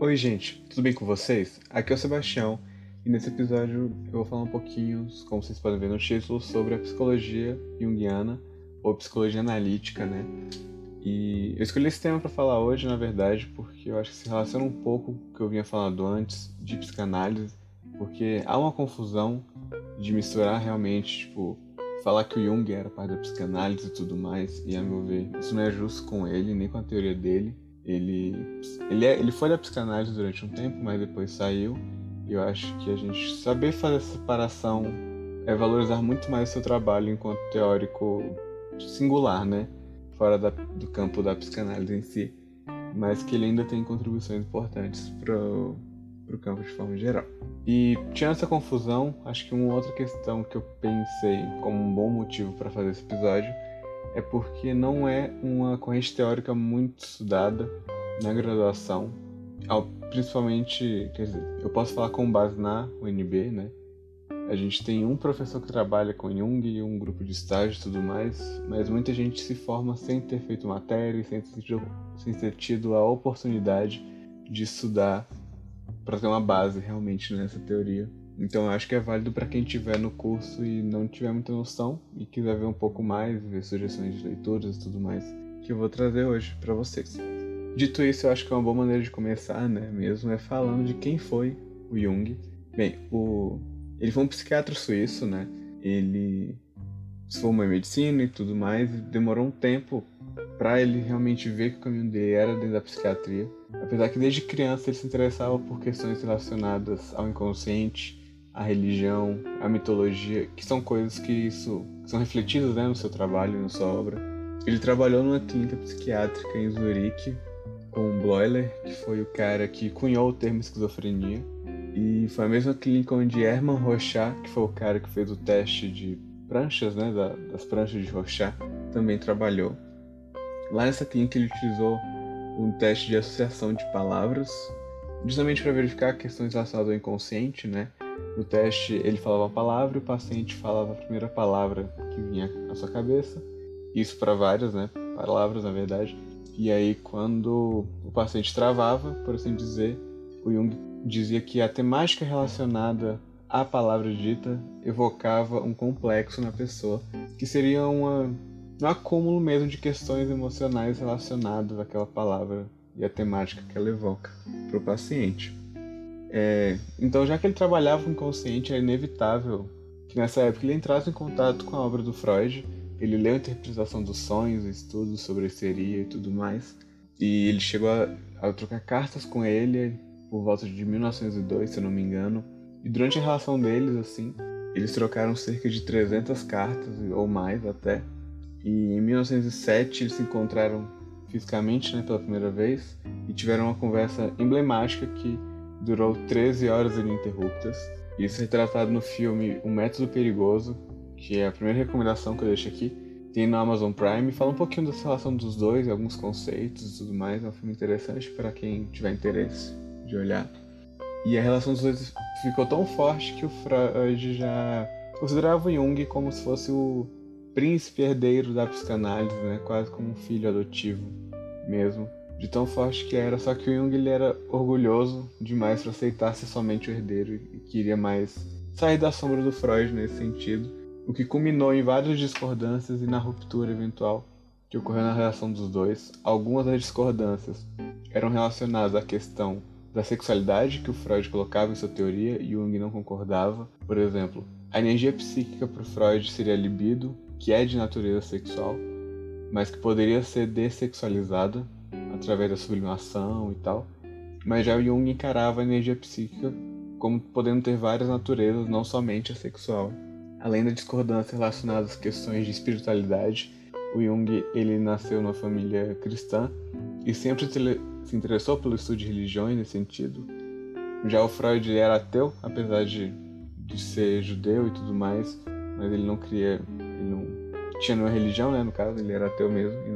Oi, gente, tudo bem com vocês? Aqui é o Sebastião e nesse episódio eu vou falar um pouquinho, como vocês podem ver no título, sobre a psicologia junguiana ou psicologia analítica, né? E eu escolhi esse tema para falar hoje, na verdade, porque eu acho que se relaciona um pouco com o que eu vinha falando antes de psicanálise, porque há uma confusão de misturar realmente, tipo, falar que o Jung era parte da psicanálise e tudo mais, e a meu ver, isso não é justo com ele, nem com a teoria dele. Ele, ele, é, ele foi da psicanálise durante um tempo, mas depois saiu. E eu acho que a gente saber fazer essa separação é valorizar muito mais o seu trabalho enquanto teórico singular, né? Fora da, do campo da psicanálise em si. Mas que ele ainda tem contribuições importantes para o campo de forma geral. E tinha essa confusão, acho que uma outra questão que eu pensei como um bom motivo para fazer esse episódio é porque não é uma corrente teórica muito estudada na graduação, principalmente, quer dizer, eu posso falar com base na UNB, né? A gente tem um professor que trabalha com Jung e um grupo de estágio e tudo mais, mas muita gente se forma sem ter feito matéria, sem ter tido, sem ter tido a oportunidade de estudar para ter uma base realmente nessa teoria. Então eu acho que é válido para quem estiver no curso e não tiver muita noção e quiser ver um pouco mais, ver sugestões de leituras e tudo mais, que eu vou trazer hoje para vocês. Dito isso, eu acho que é uma boa maneira de começar, né, mesmo, é falando de quem foi o Jung. Bem, o... ele foi um psiquiatra suíço, né, ele se formou em medicina e tudo mais, e demorou um tempo para ele realmente ver que o caminho dele era dentro da psiquiatria. Apesar que desde criança ele se interessava por questões relacionadas ao inconsciente, a religião, a mitologia, que são coisas que, isso, que são refletidas né, no seu trabalho, na sua obra. Ele trabalhou numa clínica psiquiátrica em Zurique com Bloiler, que foi o cara que cunhou o termo esquizofrenia. E foi a mesma clínica onde Hermann Rochat, que foi o cara que fez o teste de pranchas, né, das pranchas de Rochat, também trabalhou. Lá nessa clínica ele utilizou um teste de associação de palavras, justamente para verificar questões relacionadas ao inconsciente, né? No teste, ele falava uma palavra e o paciente falava a primeira palavra que vinha à sua cabeça. Isso para várias, né? Palavras, na verdade. E aí, quando o paciente travava, por assim dizer, o Jung dizia que a temática relacionada à palavra dita evocava um complexo na pessoa, que seria uma, um acúmulo mesmo de questões emocionais relacionadas àquela palavra e à temática que ela evoca para o paciente. É, então, já que ele trabalhava o inconsciente, é inevitável que nessa época ele entrasse em contato com a obra do Freud. Ele leu a interpretação dos sonhos, estudos sobre a histeria e tudo mais. E ele chegou a, a trocar cartas com ele por volta de 1902, se eu não me engano. E durante a relação deles, assim, eles trocaram cerca de 300 cartas, ou mais até. E em 1907 eles se encontraram fisicamente né, pela primeira vez e tiveram uma conversa emblemática que durou 13 horas ininterruptas. Isso é retratado no filme O Método Perigoso, que é a primeira recomendação que eu deixo aqui. Tem no Amazon Prime, fala um pouquinho dessa relação dos dois, alguns conceitos e tudo mais. É um filme interessante para quem tiver interesse de olhar. E a relação dos dois ficou tão forte que o Freud já considerava o Jung como se fosse o príncipe herdeiro da psicanálise, né? quase como um filho adotivo mesmo de tão forte que era, só que o Jung ele era orgulhoso demais para aceitar ser somente o herdeiro e queria mais sair da sombra do Freud nesse sentido, o que culminou em várias discordâncias e na ruptura eventual que ocorreu na relação dos dois. Algumas das discordâncias eram relacionadas à questão da sexualidade que o Freud colocava em sua teoria e Jung não concordava. Por exemplo, a energia psíquica para Freud seria a libido, que é de natureza sexual, mas que poderia ser dessexualizada através da sublimação e tal. Mas já Jung encarava a energia psíquica como podendo ter várias naturezas, não somente a sexual. Além da discordância relacionada às questões de espiritualidade, o Jung ele nasceu numa família cristã e sempre se interessou pelo estudo de religiões nesse sentido. Já o Freud era ateu, apesar de, de ser judeu e tudo mais, mas ele não queria, ele não tinha nenhuma religião, né, no caso, ele era ateu mesmo e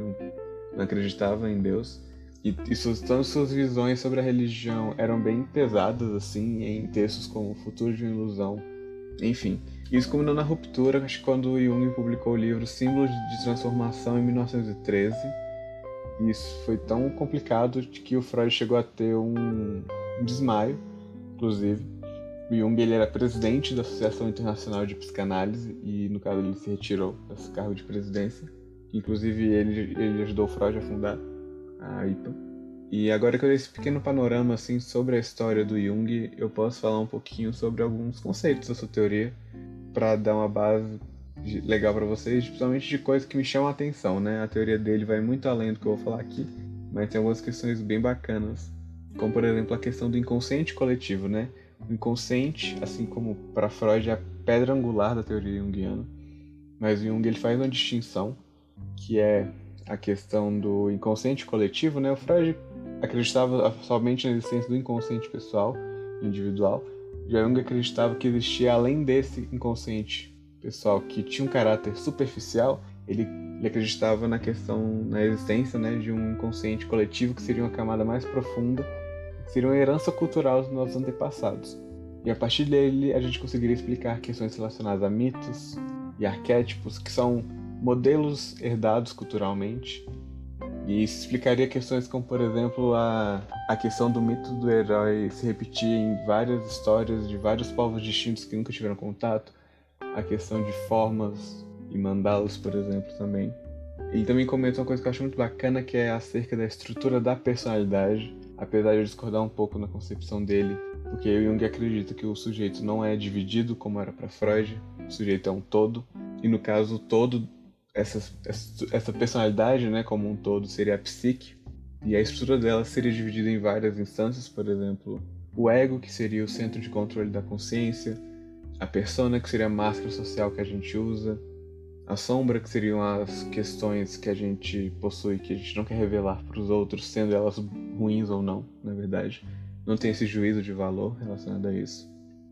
não, acreditava em Deus. E, e suas, tanto suas visões sobre a religião eram bem pesadas, assim, em textos como Futuro de uma Ilusão. Enfim, isso culminou na ruptura, acho que quando Jung publicou o livro Símbolos de Transformação em 1913. E isso foi tão complicado que o Freud chegou a ter um, um desmaio, inclusive. O Jung ele era presidente da Associação Internacional de Psicanálise e, no caso, ele se retirou desse cargo de presidência. Inclusive, ele, ele ajudou o Freud a fundar a IPA. E agora que eu dei esse pequeno panorama assim sobre a história do Jung, eu posso falar um pouquinho sobre alguns conceitos da sua teoria para dar uma base legal para vocês, principalmente de coisas que me chamam a atenção, né? A teoria dele vai muito além do que eu vou falar aqui, mas tem algumas questões bem bacanas, como por exemplo a questão do inconsciente coletivo, né? O inconsciente, assim como para Freud, é a pedra angular da teoria junguiana, mas o Jung ele faz uma distinção que é a questão do inconsciente coletivo, né? O Freud acreditava somente na existência do inconsciente pessoal, individual. Jung acreditava que existia além desse inconsciente pessoal que tinha um caráter superficial, ele, ele acreditava na questão, na existência né, de um inconsciente coletivo que seria uma camada mais profunda, que seria uma herança cultural dos nossos antepassados. E a partir dele a gente conseguiria explicar questões relacionadas a mitos e arquétipos, que são modelos herdados culturalmente. E isso explicaria questões como, por exemplo, a, a questão do mito do herói se repetir em várias histórias de vários povos distintos que nunca tiveram contato, a questão de formas e mandalas, por exemplo, também. E também comenta uma coisa que eu acho muito bacana, que é acerca da estrutura da personalidade, apesar de eu discordar um pouco na concepção dele, porque o Jung acredita que o sujeito não é dividido como era para Freud, o sujeito é um todo, e no caso o todo, essa, essa personalidade, né, como um todo, seria a psique, e a estrutura dela seria dividida em várias instâncias, por exemplo, o ego, que seria o centro de controle da consciência, a persona, que seria a máscara social que a gente usa, a sombra, que seriam as questões que a gente possui que a gente não quer revelar para os outros, sendo elas ruins ou não, na verdade. Não tem esse juízo de valor relacionado a isso.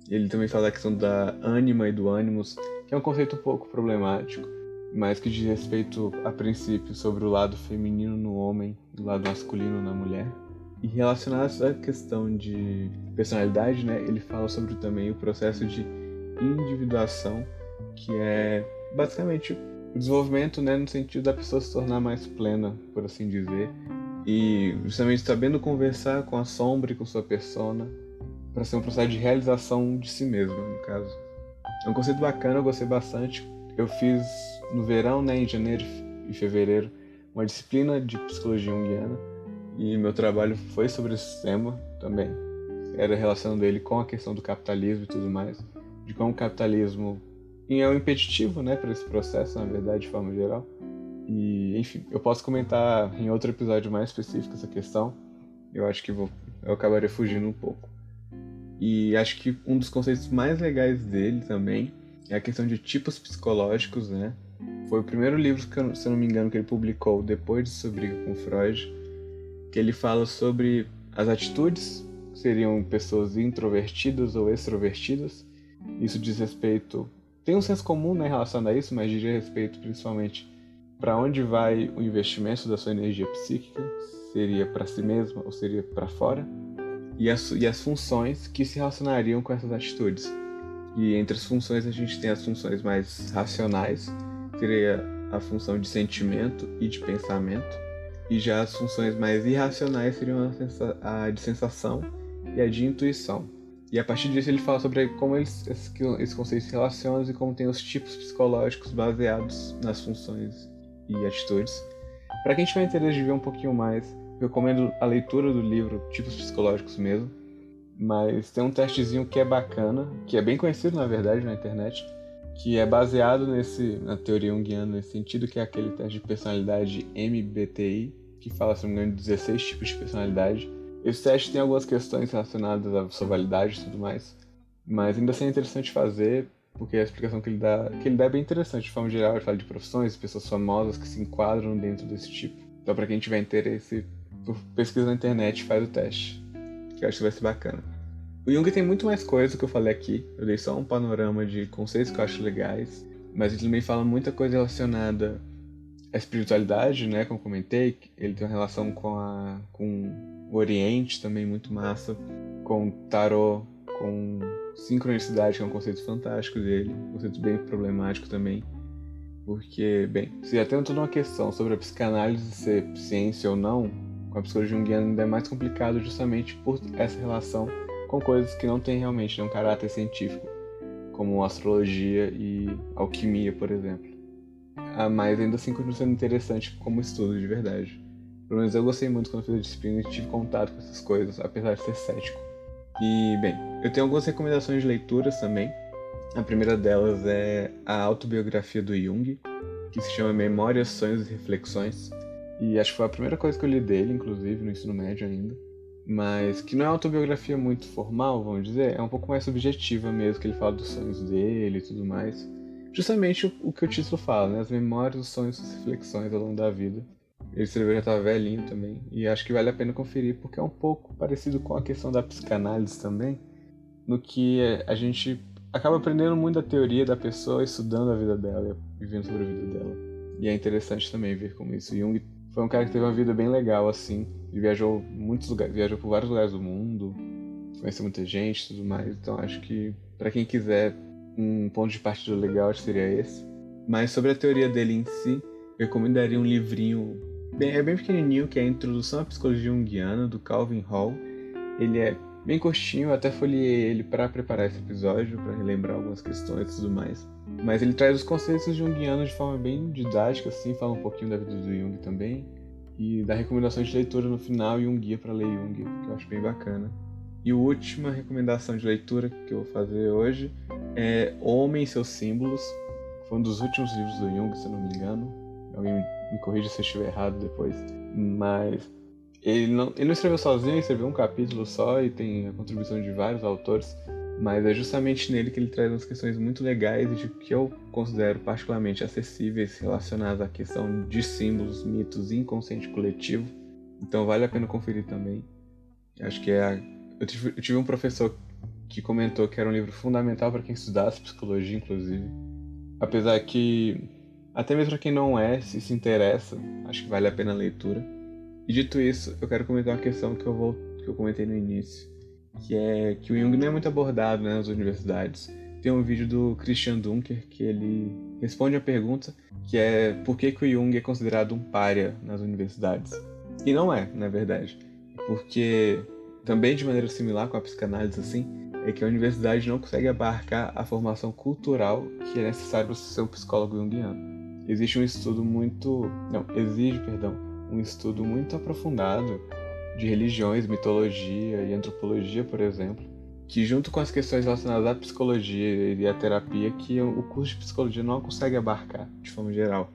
Ele também fala a questão da ânima e do ânimos, que é um conceito um pouco problemático, mas que diz respeito, a princípio, sobre o lado feminino no homem e o lado masculino na mulher. E relacionado essa questão de personalidade, né, ele fala sobre também o processo de individuação, que é basicamente o desenvolvimento né, no sentido da pessoa se tornar mais plena, por assim dizer, e justamente sabendo conversar com a sombra e com sua persona, para ser um processo de realização de si mesmo, no caso. É um conceito bacana, eu gostei bastante. Eu fiz no verão, né, em janeiro e fevereiro, uma disciplina de psicologia junguiana, e meu trabalho foi sobre esse tema também. Era a relação dele com a questão do capitalismo e tudo mais de como o capitalismo é um impeditivo, né, para esse processo, na verdade, de forma geral. E, enfim, eu posso comentar em outro episódio mais específico essa questão. Eu acho que vou, eu acabaria fugindo um pouco. E acho que um dos conceitos mais legais dele também é a questão de tipos psicológicos, né? Foi o primeiro livro, que, se eu não me engano, que ele publicou depois de sua briga com Freud, que ele fala sobre as atitudes, que seriam pessoas introvertidas ou extrovertidas, isso diz respeito. Tem um senso comum né, relacionado a isso, mas diria respeito principalmente para onde vai o investimento da sua energia psíquica, seria para si mesma ou seria para fora, e as, e as funções que se relacionariam com essas atitudes. E entre as funções a gente tem as funções mais racionais, seria a função de sentimento e de pensamento, e já as funções mais irracionais seriam a, de sensação e a de intuição. E a partir disso ele fala sobre como eles, esse, conceito se relaciona e como tem os tipos psicológicos baseados nas funções e atitudes. Para quem tiver interesse de ver um pouquinho mais, recomendo a leitura do livro Tipos Psicológicos mesmo. Mas tem um testezinho que é bacana, que é bem conhecido na verdade na internet, que é baseado nesse, na teoria junguiana nesse sentido, que é aquele teste de personalidade MBTI, que fala, se não me engano, de 16 tipos de personalidade esse teste tem algumas questões relacionadas à sua validade e tudo mais, mas ainda assim é interessante fazer, porque a explicação que ele dá, que ele dá é bem interessante. De forma geral, ele fala de profissões, pessoas famosas que se enquadram dentro desse tipo. Então, para quem tiver interesse, pesquisa na internet faz o teste, que eu acho que vai ser bacana. O Jung tem muito mais coisa que eu falei aqui. Eu dei só um panorama de conceitos que eu acho legais, mas ele também fala muita coisa relacionada à espiritualidade, né? Como comentei, ele tem uma relação com a com o Oriente também muito massa, com tarot, com sincronicidade, que é um conceito fantástico dele, um conceito bem problemático também. Porque, bem, se toda uma questão sobre a psicanálise ser ciência ou não, com a psicologia junguiana ainda é mais complicado justamente por essa relação com coisas que não têm realmente um caráter científico, como astrologia e alquimia, por exemplo. Ah, mas ainda assim continua sendo interessante como estudo de verdade. Pelo menos eu gostei muito quando fiz a disciplina e tive contato com essas coisas, apesar de ser cético. E, bem, eu tenho algumas recomendações de leituras também. A primeira delas é a autobiografia do Jung, que se chama Memórias, Sonhos e Reflexões. E acho que foi a primeira coisa que eu li dele, inclusive, no ensino médio ainda. Mas que não é uma autobiografia muito formal, vamos dizer, é um pouco mais subjetiva mesmo, que ele fala dos sonhos dele e tudo mais. Justamente o, que o título fala, né? As memórias, os sonhos as reflexões ao longo da vida. Ele escreveu já estava velhinho também, e acho que vale a pena conferir, porque é um pouco parecido com a questão da psicanálise também, no que a gente acaba aprendendo muito da teoria da pessoa, estudando a vida dela, vivendo sobre a vida dela. E é interessante também ver como isso. Jung foi um cara que teve uma vida bem legal, assim, e viajou muitos lugares, viajou por vários lugares do mundo, conheceu muita gente e tudo mais, então acho que para quem quiser um ponto de partida legal, seria esse. Mas sobre a teoria dele em si, eu recomendaria um livrinho bem, é bem pequenininho, que é a Introdução à Psicologia Junguiana, do Calvin Hall. Ele é bem curtinho, até folhei ele para preparar esse episódio, para relembrar algumas questões e tudo mais. Mas ele traz os conceitos junguianos de forma bem didática, assim, fala um pouquinho da vida do Jung também. E dá recomendações de leitura no final e um guia para ler Jung, que eu acho bem bacana. E a última recomendação de leitura que eu vou fazer hoje é Homem e seus Símbolos. Foi um dos últimos livros do Jung, se eu não me engano. Alguém me corrija se eu estiver errado depois. Mas ele não, ele não escreveu sozinho, ele escreveu um capítulo só e tem a contribuição de vários autores. Mas é justamente nele que ele traz umas questões muito legais e que eu considero particularmente acessíveis relacionadas à questão de símbolos, mitos e inconsciente coletivo. Então vale a pena conferir também. Acho que é a... eu, tive, eu tive um professor que comentou que era um livro fundamental para quem estudasse psicologia, inclusive. Apesar que até mesmo para quem não é, se se interessa, acho que vale a pena a leitura. E dito isso, eu quero comentar uma questão que eu, vou, que eu comentei no início, que é que o Jung não é muito abordado né, nas universidades. Tem um vídeo do Christian Dunker que ele responde a pergunta que é por que, que o Jung é considerado um pária nas universidades. E não é, na verdade. Porque, também de maneira similar com a psicanálise assim, é que a universidade não consegue abarcar a formação cultural que é necessária para ser um psicólogo junguiano existe um estudo muito. Não, exige, perdão, um estudo muito aprofundado de religiões, mitologia e antropologia, por exemplo, que junto com as questões relacionadas à psicologia e à terapia, que o curso de psicologia não consegue abarcar de forma geral.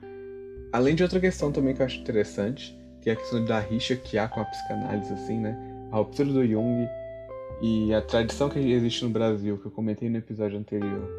Além de outra questão também que eu acho interessante, que é a questão da rixa que há com a psicanálise, assim, né? A ruptura do Jung e a tradição que existe no Brasil, que eu comentei no episódio anterior,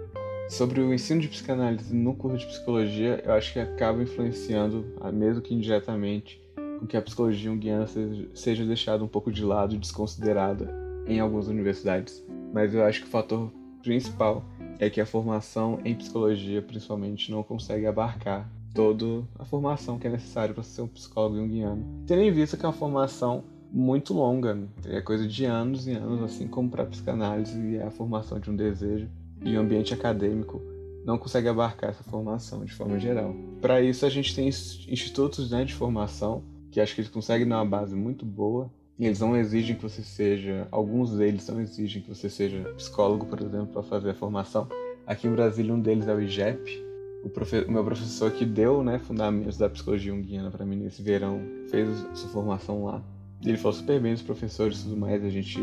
sobre o ensino de psicanálise no curso de psicologia, eu acho que acaba influenciando, mesmo que indiretamente, com que a psicologia junguiana seja, deixada um pouco de lado e desconsiderada em algumas universidades. Mas eu acho que o fator principal é que a formação em psicologia, principalmente, não consegue abarcar toda a formação que é necessária para ser um psicólogo junguiano. Tendo em vista que é uma formação muito longa, é coisa de anos e anos, assim como para a psicanálise e a formação de um desejo e o ambiente acadêmico não consegue abarcar essa formação de forma geral. Para isso, a gente tem institutos né, de formação que acho que eles conseguem dar uma base muito boa. Eles não exigem que você seja, alguns deles não exigem que você seja psicólogo, por exemplo, para fazer a formação. Aqui em Brasília, um deles é o IGEP. O, profe o meu professor que deu né, fundamentos da psicologia junguiana para mim nesse verão fez sua formação lá. Ele falou super bem dos professores e tudo mais. A gente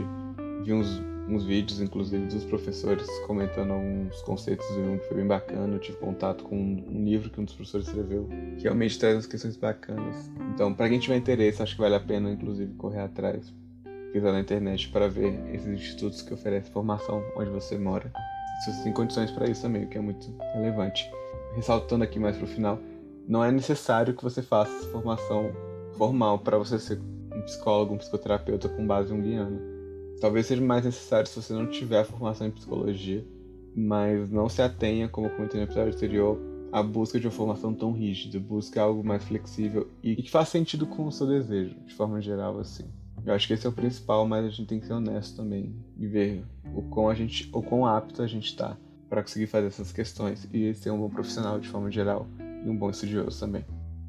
viu uns uns vídeos, inclusive, dos professores comentando alguns conceitos do Jung, que foi bem bacana. Eu tive contato com um livro que um dos professores escreveu, que realmente traz umas questões bacanas. Então, para quem tiver interesse, acho que vale a pena, inclusive, correr atrás, pesquisar na internet para ver esses institutos que oferecem formação onde você mora. Se você tem condições para isso também, o que é muito relevante. Ressaltando aqui mais pro final, não é necessário que você faça formação formal para você ser um psicólogo, um psicoterapeuta com base junguiana Talvez seja mais necessário se você não tiver formação em psicologia, mas não se atenha, como eu comentei no episódio anterior, à busca de uma formação tão rígida, busque algo mais flexível e que faça sentido com o seu desejo, de forma geral, assim. Eu acho que esse é o principal, mas a gente tem que ser honesto também e ver o quão, a gente, o quão apto a gente está para conseguir fazer essas questões e ser um bom profissional de forma geral e um bom estudioso também.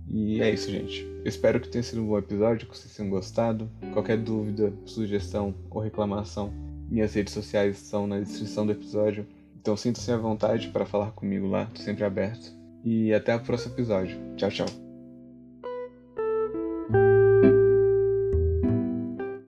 E é isso, gente. Eu espero que tenha sido um bom episódio, que vocês tenham gostado. Qualquer dúvida, sugestão ou reclamação, minhas redes sociais estão na descrição do episódio. Então sinta-se à vontade para falar comigo lá, tô sempre aberto. E até o próximo episódio. Tchau, tchau.